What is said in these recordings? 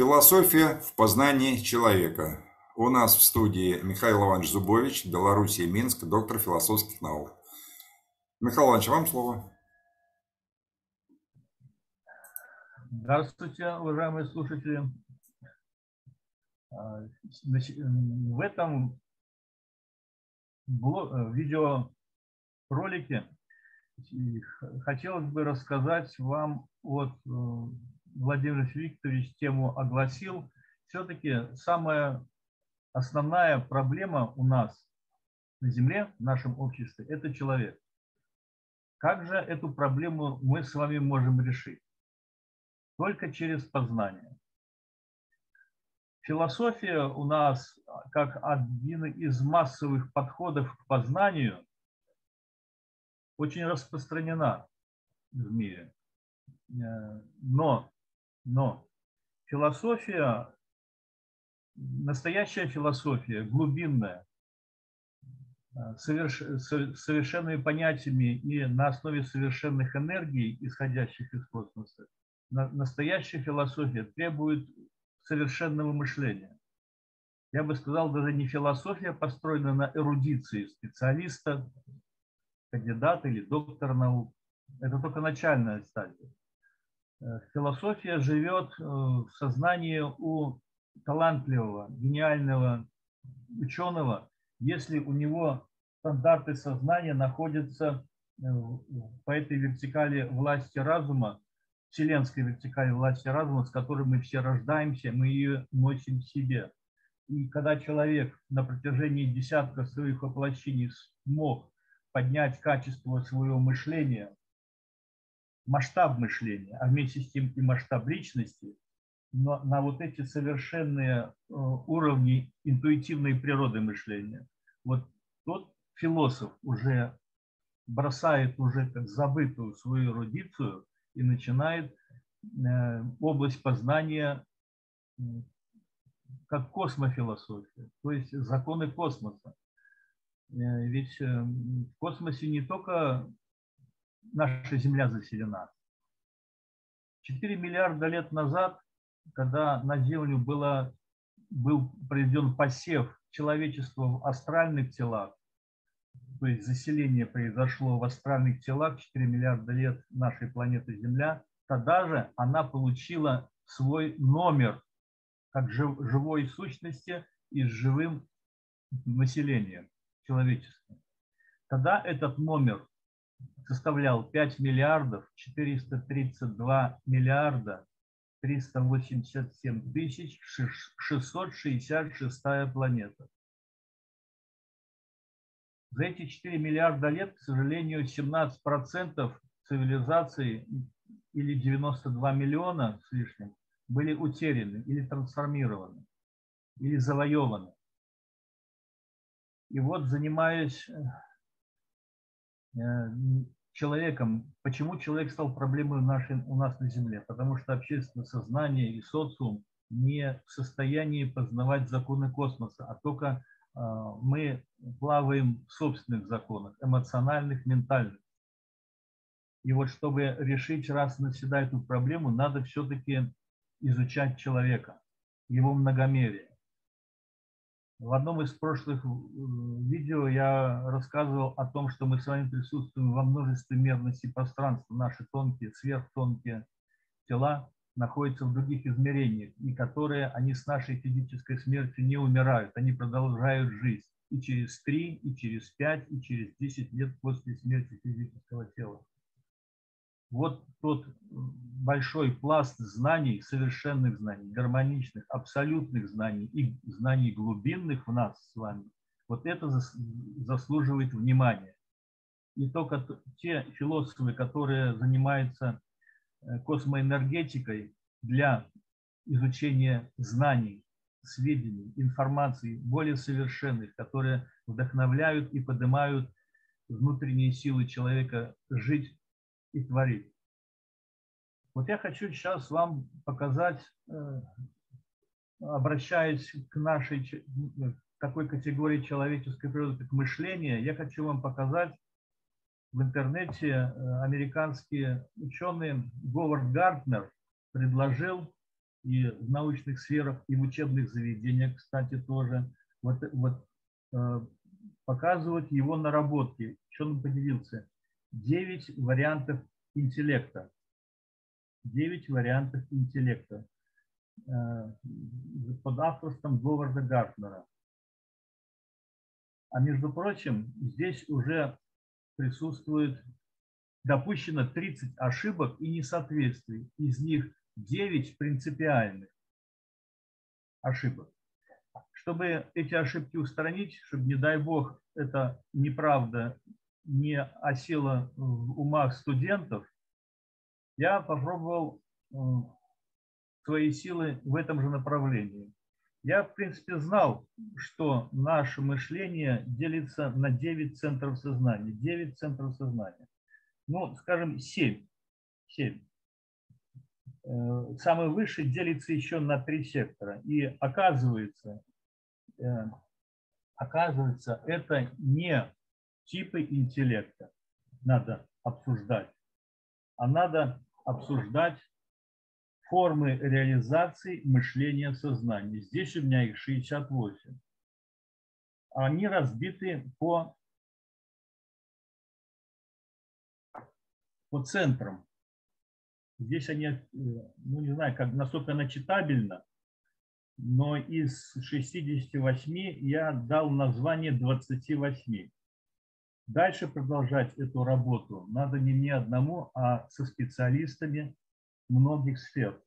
Философия в познании человека. У нас в студии Михаил Иванович Зубович, Белоруссия, Минск, доктор философских наук. Михаил Иванович, вам слово. Здравствуйте, уважаемые слушатели. А, в этом видеоролике хотелось бы рассказать вам от Владимир Викторович тему огласил, все-таки самая основная проблема у нас на Земле, в нашем обществе, это человек. Как же эту проблему мы с вами можем решить? Только через познание. Философия у нас, как один из массовых подходов к познанию, очень распространена в мире. Э, но но философия, настоящая философия, глубинная, э, соверш, совершенными понятиями и на основе совершенных энергий, исходящих из космоса, настоящая философия требует совершенного мышления. Я бы сказал, даже не философия построена на эрудиции специалиста, кандидата или доктора наук. Это только начальная стадия. Э, философия живет э, в сознании у талантливого, гениального ученого, если у него стандарты сознания находятся э, по этой вертикали власти разума, вселенской вертикали власти разума, с которой мы все рождаемся, мы ее носим в себе. И когда человек на протяжении десятков своих воплощений смог поднять качество своего мышления, масштаб мышления, а вместе с тем и масштаб личности, но на вот эти совершенные э, уровни интуитивной природы мышления. Вот тот философ уже бросает уже как забытую свою эрудицию и начинает э, область познания как космофилософия, то есть законы космоса. Э, ведь в космосе не только наша Земля заселена. 4 миллиарда лет назад, когда на Землю было, был проведен посев человечества в астральных телах, то есть заселение произошло в астральных телах 4 миллиарда лет нашей планеты Земля, тогда же она получила свой номер как живой сущности и с живым населением человечества. Тогда этот номер составлял 5 миллиардов 432 миллиарда 387 тысяч 666 планета. За эти 4 миллиарда лет, к сожалению, 17% цивилизации или 92 миллиона с лишним были утеряны или трансформированы, или завоеваны. И вот, занимаясь Э, человеком, почему человек стал проблемой нашей, у нас на Земле? Потому что общественное сознание и социум не в состоянии познавать законы космоса, а только э, мы плаваем в собственных законах, эмоциональных, ментальных. И вот чтобы решить раз и навсегда эту проблему, надо все-таки изучать человека, его многомерие. В одном из прошлых видео я рассказывал о том, что мы с вами присутствуем во множестве мерностей пространства. Наши тонкие, сверхтонкие тела находятся в других измерениях, и которые, они с нашей физической смертью не умирают, они продолжают жизнь и через 3, и через 5, и через 10 лет после смерти физического тела вот тот большой пласт знаний, совершенных знаний, гармоничных, абсолютных знаний и знаний глубинных в нас с вами, вот это заслуживает внимания. И только те философы, которые занимаются э, космоэнергетикой для изучения знаний, сведений, информации более совершенных, которые вдохновляют и поднимают внутренние силы человека жить и творить. Вот я хочу сейчас вам показать, э, обращаясь к нашей э, такой категории человеческой природы, как мышление, я хочу вам показать в интернете э, американские ученые Говард Гартнер предложил и в научных сферах, и в учебных заведениях, кстати, тоже. Вот, вот показывают его наработки. Что он поделился? Девять вариантов интеллекта. Девять вариантов интеллекта э, под авторством Говарда Гартнера. А между прочим, здесь уже присутствует, допущено 30 ошибок и несоответствий. Из них 9 принципиальных ошибок. Чтобы эти ошибки устранить, чтобы, не дай бог, эта неправда не осела в умах студентов, я попробовал э, свои силы в этом же направлении. Я, в принципе, знал, что наше мышление делится на 9 центров сознания. 9 центров сознания. Ну, скажем, 7. 7. Э, самый высший делится еще на три сектора. И оказывается, э, оказывается, это не типы интеллекта надо обсуждать, а надо обсуждать формы реализации мышления сознания. Здесь у меня их 68. Они разбиты по, по центрам. Здесь они, э, ну не знаю, как, насколько она читабельна, но из 68 я дал название 28. Дальше продолжать эту работу надо не мне одному, а со специалистами многих сфер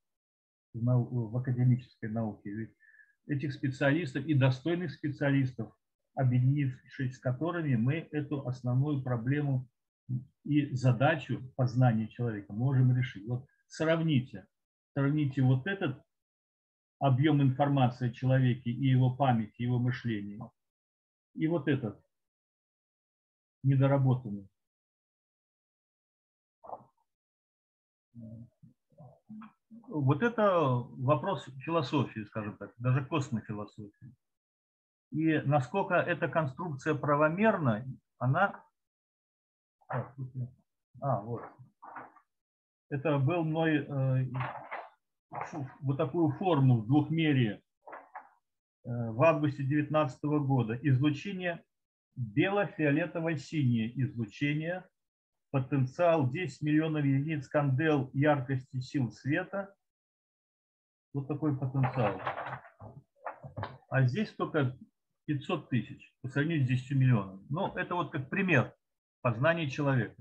в, нау в академической науке. Ведь этих специалистов и достойных специалистов, объединившись с которыми мы эту основную проблему и задачу познания человека можем решить. Вот сравните, сравните вот этот объем информации о человеке и его памяти, его мышлении, и вот этот недоработанный вот это вопрос философии, скажем так, даже космофилософии. И насколько эта конструкция правомерна, она... А, вот. Это был мной э, вот такую форму в двухмерии э, в августе 2019 года. Излучение бело-фиолетово-синее излучение, потенциал 10 миллионов единиц кандел яркости сил света вот такой потенциал. А здесь только 500 тысяч по сравнению с 10 миллионами. Ну, это вот как пример познания человека.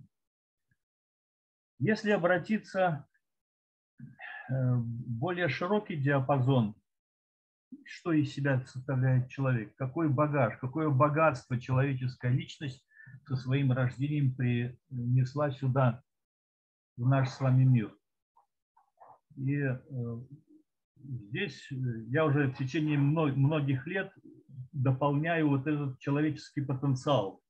Если обратиться э, более широкий диапазон, что из себя составляет человек, какой багаж, какое богатство человеческая личность со своим рождением принесла сюда, в наш с вами мир. И э, здесь э, я уже в течение многих лет дополняю вот этот человеческий потенциал.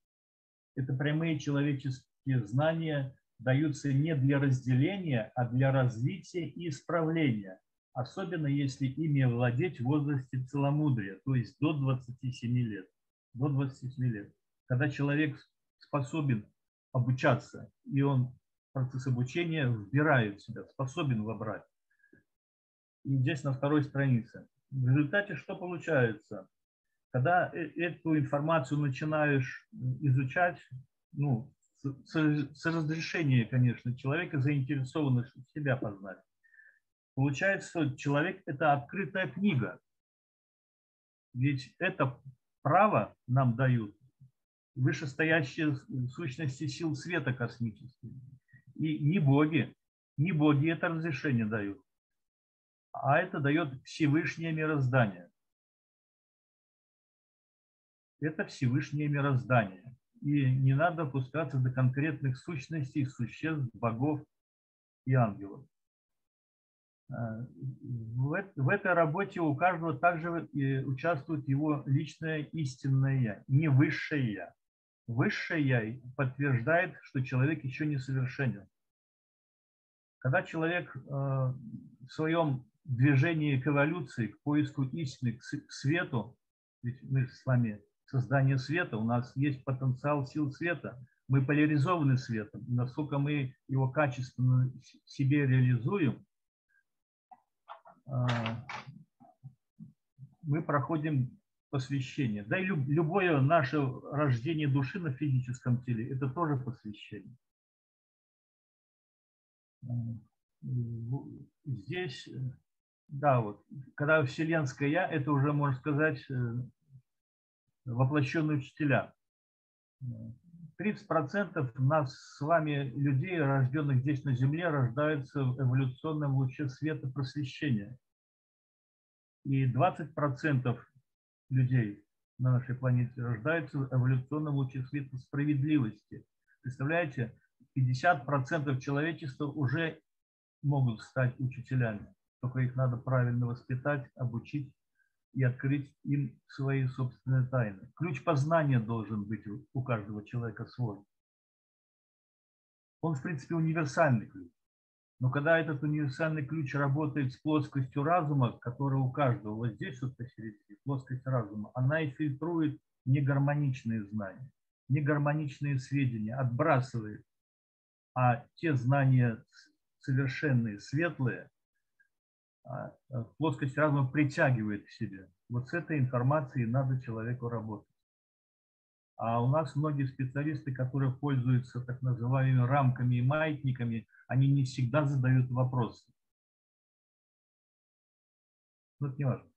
Это прямые человеческие знания даются не для разделения, а для развития и исправления. Особенно если ими владеть в возрасте целомудрия, то есть до 27 лет. До 27 лет. Когда человек способен обучаться, и он процесс обучения вбирает в себя, способен вобрать и здесь на второй странице. В результате что получается? Когда э, эту информацию начинаешь изучать, ну, с, разрешения, конечно, человека, заинтересованного себя познать, получается, что человек – это открытая книга. Ведь это право нам дают вышестоящие сущности сил света космические. И не боги, не боги это разрешение дают а это дает Всевышнее мироздание. Это Всевышнее мироздание. И не надо опускаться до конкретных сущностей, существ, богов и ангелов. А, в этой работе у каждого также участвует его личное истинное «я», не высшее «я». Высшее «я» подтверждает, что человек еще не совершенен. Когда человек э, в своем движении к эволюции, к поиску истины, к свету, ведь мы с вами создание света, у нас есть потенциал сил света, мы поляризованы светом, насколько мы его качественно себе реализуем, мы проходим посвящение. Да и любое наше рождение души на физическом теле – это тоже посвящение. Здесь, да, вот, когда вселенское «я», это уже, можно сказать, воплощенные учителя. 30% нас с вами, людей, рожденных здесь на Земле, рождаются в эволюционном луче света просвещения. И 20% людей на нашей планете рождаются в эволюционном луче света справедливости. Представляете, 50% человечества уже могут стать учителями. Только их надо правильно воспитать, обучить и открыть им свои собственные тайны. Ключ познания должен быть у каждого человека свой. Он, в принципе, универсальный ключ. Но когда этот универсальный ключ работает с плоскостью разума, которая у каждого вот здесь вот посередине, плоскость разума, она и фильтрует негармоничные знания, негармоничные сведения, отбрасывает. А те знания совершенные, светлые, плоскость разума притягивает к себе. Вот с этой информацией надо человеку работать. А у нас многие специалисты, которые пользуются так называемыми рамками и маятниками, они не всегда задают вопросы. Ну, это не важно.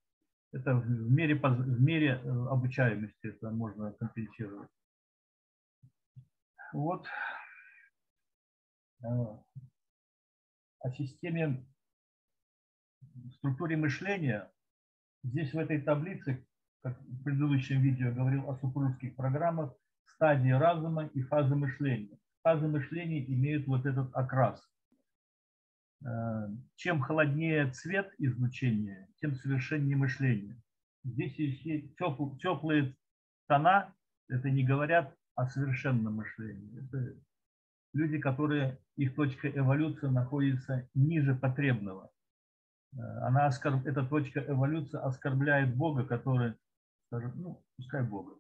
Это в мере, в мере э, обучаемости это можно компенсировать. Вот. Э, о системе структуре мышления, здесь в этой таблице, как в предыдущем видео говорил о супружеских программах, стадии разума и фазы мышления. Фазы мышления имеют вот этот окрас. Э, чем холоднее цвет излучения, тем совершеннее мышление. Здесь есть теплые тона, это не говорят о совершенном мышлении. Это люди, которые, их точка эволюции находится ниже потребного. Э, она оскорб... эта точка эволюции оскорбляет Бога, который, скажем, ну, пускай Бога,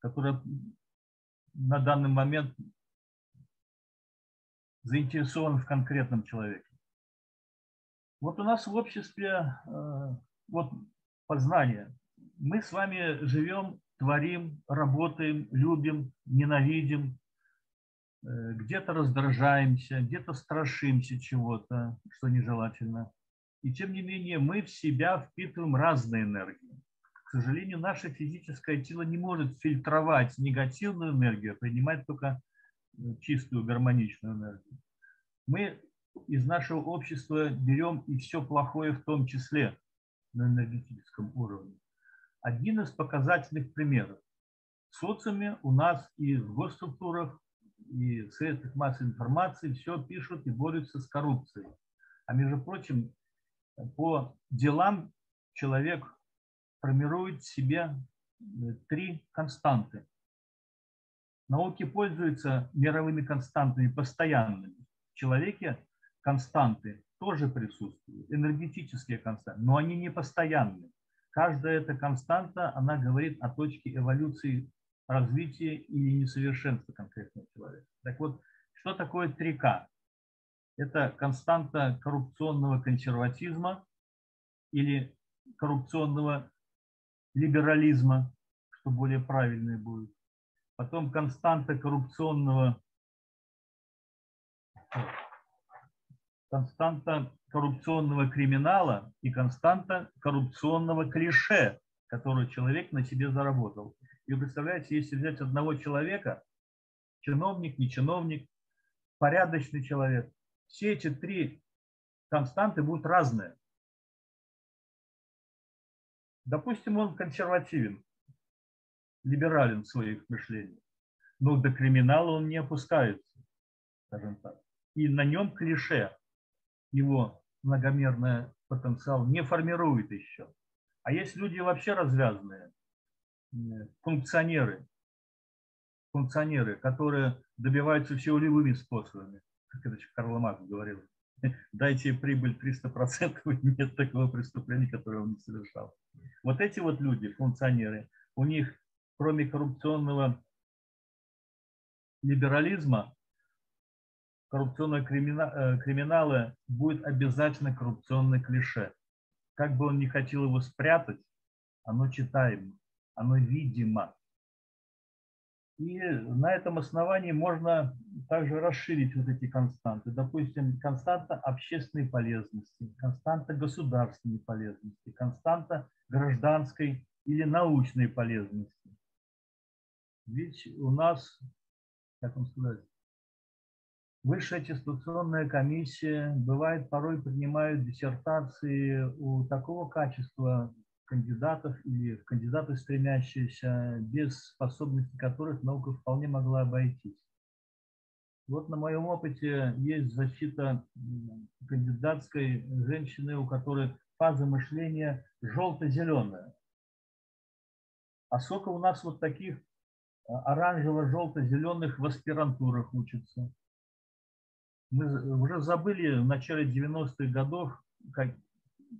который на данный момент заинтересован в конкретном человеке. Вот у нас в обществе э, вот познание. Мы с вами живем, творим, работаем, любим, ненавидим, э, где-то раздражаемся, где-то страшимся чего-то, что нежелательно. И тем не менее мы в себя впитываем разные энергии. К сожалению, наше физическое тело не может фильтровать негативную энергию, а принимать только э, чистую гармоничную энергию. Мы из нашего общества берем и все плохое в том числе на энергетическом уровне. Один из показательных примеров. В социуме у нас и в госструктурах, и в средствах массовой информации все пишут и борются с коррупцией. А между прочим, по делам человек формирует в себе э, три константы. Науки пользуются мировыми константами постоянными. В человеке константы тоже присутствуют, энергетические константы, но они не постоянные. Каждая эта константа, она говорит о точке эволюции развития или несовершенства конкретного человека. Так вот, что такое 3К? Это константа коррупционного консерватизма или коррупционного либерализма, что более правильное будет. Потом константа коррупционного константа коррупционного криминала и константа коррупционного клише, который человек на себе заработал. И вы представляете, если взять одного человека, чиновник, не чиновник, порядочный человек, все эти три константы будут разные. Допустим, он консервативен, либерален в своих мышлениях, но до криминала он не опускается, скажем так. И на нем клише, его многомерный потенциал не формирует еще. А есть люди вообще развязанные, функционеры, функционеры, которые добиваются всего любыми способами как это Карл Маркс говорил, дайте прибыль 300%, нет такого преступления, которое он не совершал. Вот эти вот люди, функционеры, у них кроме коррупционного либерализма, коррупционного криминала, э, криминала будет обязательно коррупционное клише. как бы он не хотел его спрятать, оно читаемо, оно видимо. И на этом основании можно также расширить вот эти константы. Допустим, константа общественной полезности, константа государственной полезности, константа гражданской или научной полезности. Ведь у нас, как вам сказать, Высшая аттестационная комиссия бывает порой принимают диссертации у такого качества кандидатов или кандидаты, стремящиеся, без способности которых наука вполне могла обойтись. Вот на моем опыте есть защита кандидатской женщины, у которой фаза мышления желто-зеленая. А сколько у нас вот таких а, оранжево-желто-зеленых в аспирантурах учатся мы уже забыли в начале 90-х годов,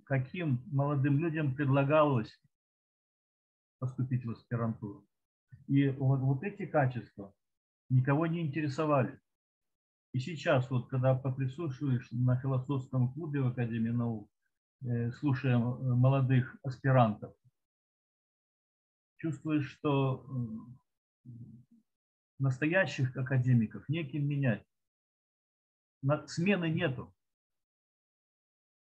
каким молодым людям предлагалось поступить в аспирантуру. И вот, вот эти качества никого не интересовали. И сейчас, вот, когда поприсутствуешь на философском клубе в Академии наук, э, слушая молодых аспирантов, чувствуешь, что э, настоящих академиков неким менять смены нету.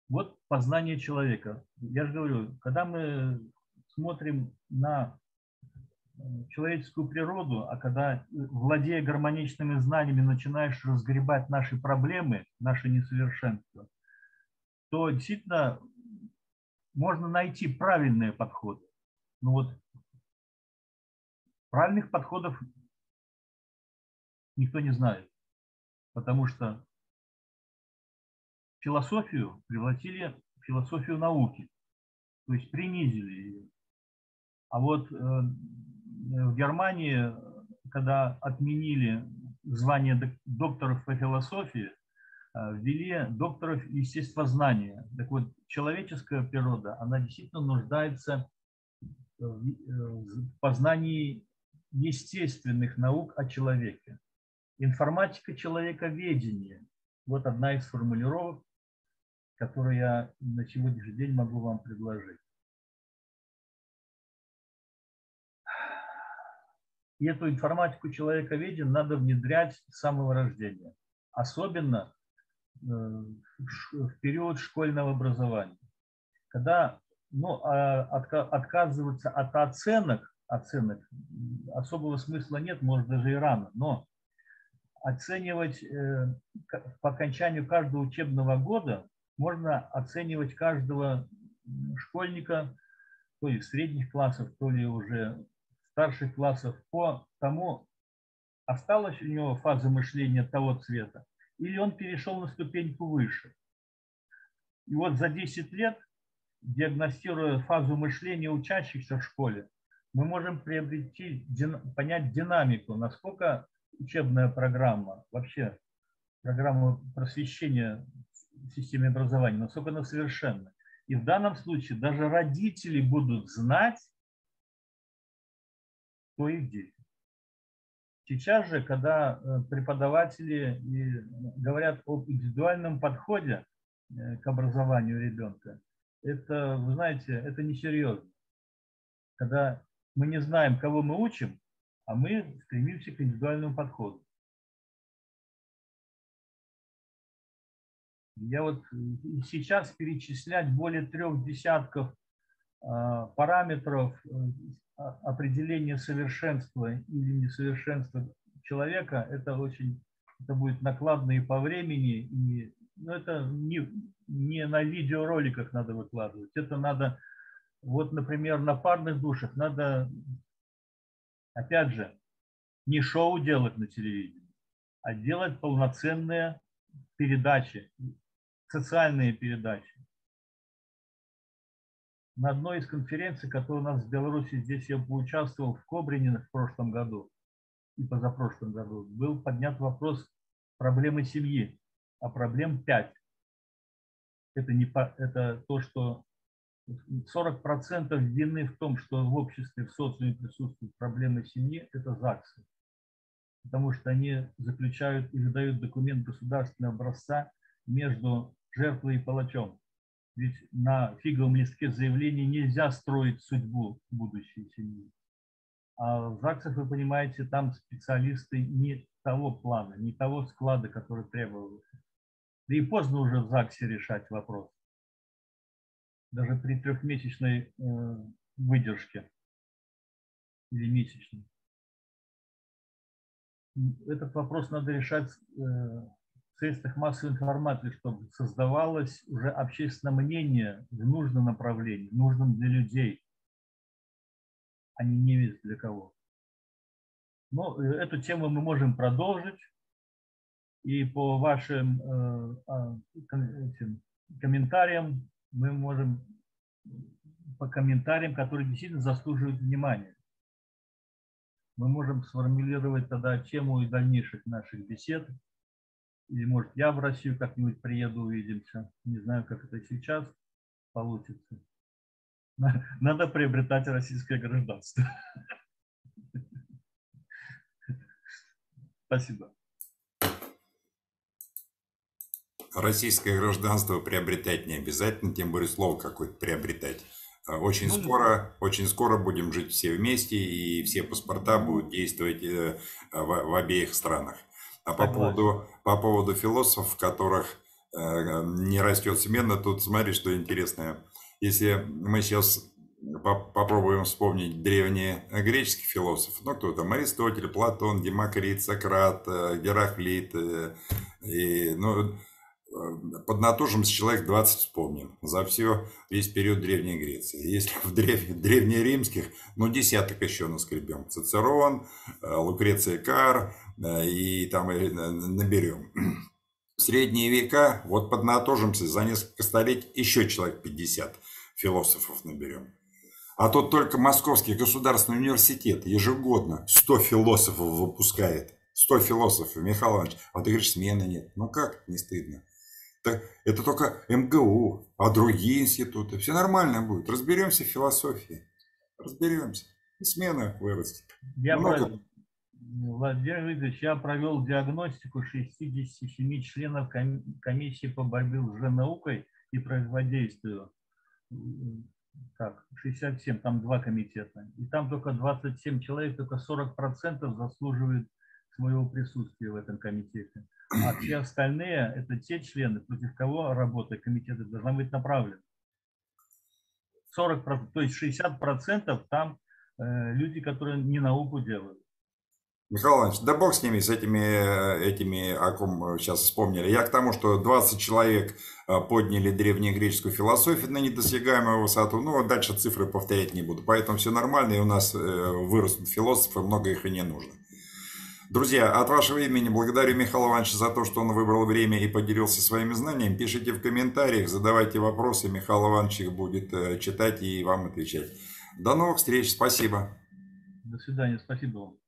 Вот познание человека. Я же говорю, когда мы смотрим на э, человеческую природу, а когда, э, владея гармоничными знаниями, начинаешь разгребать наши проблемы, наши несовершенства, то действительно можно найти правильные подходы. Но вот правильных подходов никто не знает, потому что философию превратили в философию науки, то есть принизили ее. А вот э, в Германии, когда отменили звание докторов по философии, э, ввели докторов естествознания. Так вот, человеческая природа, она действительно нуждается в познании естественных наук о человеке. Информатика человековедения – вот одна из формулировок, который я на сегодняшний день могу вам предложить. И эту информатику человека виден надо внедрять с самого рождения, особенно э, в период школьного образования. Когда ну, а отказываться от оценок, оценок особого смысла нет, может даже и рано, но оценивать э, по окончанию каждого учебного года можно оценивать каждого школьника, то ли средних классов, то ли уже старших классов, по тому, осталась у него фаза мышления того цвета, или он перешел на ступеньку выше. И вот за 10 лет, диагностируя фазу мышления учащихся в школе, мы можем приобрести, понять динамику, насколько учебная программа, вообще программа просвещения системе образования, насколько она совершенна. И в данном случае даже родители будут знать, кто их дети. Сейчас же, когда э, преподаватели говорят об индивидуальном подходе э, к образованию ребенка, это, вы знаете, это несерьезно. Когда мы не знаем, кого мы учим, а мы стремимся к индивидуальному подходу. Я вот сейчас перечислять более трех десятков а, параметров э, определения совершенства или несовершенства человека, это очень это будет накладно и по времени, и ну, это не, не на видеороликах надо выкладывать. Это надо, вот, например, на парных душах надо, опять же, не шоу делать на телевидении, а делать полноценные передачи, социальные передачи. На одной из конференций, которая у нас в Беларуси, здесь я поучаствовал в Кобрине в прошлом году и позапрошлом году, был поднят вопрос проблемы семьи, а проблем пять. Это, не, это то, что 40% вины в том, что в обществе, в социуме присутствуют проблемы семьи, это ЗАГСы. Потому что они заключают и выдают документ государственного образца между жертвой и палачом. Ведь на фиговом листке заявления нельзя строить судьбу будущей семьи. А в ЗАГСах, вы понимаете, там специалисты не того плана, не того склада, который требовался. Да и поздно уже в ЗАГСе решать вопрос. Даже при трехмесячной э, выдержке или месячной. Этот вопрос надо решать э, средствах массовой информации, чтобы создавалось уже общественное мнение в нужном направлении, нужном для людей, а не невесть для кого. Но э, эту тему мы можем продолжить. И по вашим э, а, комментариям мы можем по комментариям, которые действительно заслуживают внимания. Мы можем сформулировать тогда тему и дальнейших наших бесед. Или, может, я в Россию как-нибудь приеду, увидимся. Не знаю, как это сейчас получится. Надо приобретать российское гражданство. Спасибо. Российское гражданство приобретать не обязательно, тем более слово какое-то приобретать. А очень ну, скоро, очень скоро будем жить все вместе, и все паспорта будут действовать э, в, в обеих странах. А по поводу, по поводу философов, которых э, не растет смена, тут смотри, что интересное. Если мы сейчас попробуем вспомнить древние греческих философов, ну кто там, Аристотель, Платон, Демокрит, Сократ, э, Гераклит, и, ну, поднатужимся человек 20 вспомним за все, весь период Древней Греции. Если в древ, древнеримских, ну, десяток еще наскребем. Цицерон, э, Лукреция Кар э, и там и наберем. В средние века, вот поднатужимся, за несколько столетий еще человек 50 философов наберем. А тут только Московский государственный университет ежегодно 100 философов выпускает. 100 философов, Михаил Иванович. А ты говоришь, смены нет. Ну как, не стыдно. Это только МГУ, а другие институты. Все нормально будет. Разберемся в философии. Разберемся. И смена вырастет. Я Много... Владимир Викторович, я провел диагностику 67 членов комиссии по борьбе с лженаукой и противодействию. Так, 67, там два комитета. И там только 27 человек, только 40% заслуживают своего присутствия в этом комитете. А все остальные – это те члены, против кого работа комитета должна быть направлена. 40%, то есть 60% там э, люди, которые не науку делают. Михаил Иванович, да бог с ними, с этими, э, этими, о ком сейчас вспомнили. Я к тому, что 20 человек э, подняли древнегреческую философию на недосягаемую высоту. Ну, дальше цифры повторять не буду. Поэтому все нормально, и у нас э, вырастут философы, много их и не нужно. Друзья, от вашего имени благодарю Михаила Ивановича за то, что он выбрал время и поделился своими знаниями. Пишите в комментариях, задавайте вопросы, Михаил Иванович их будет читать и вам отвечать. До новых встреч, спасибо. До свидания, спасибо вам.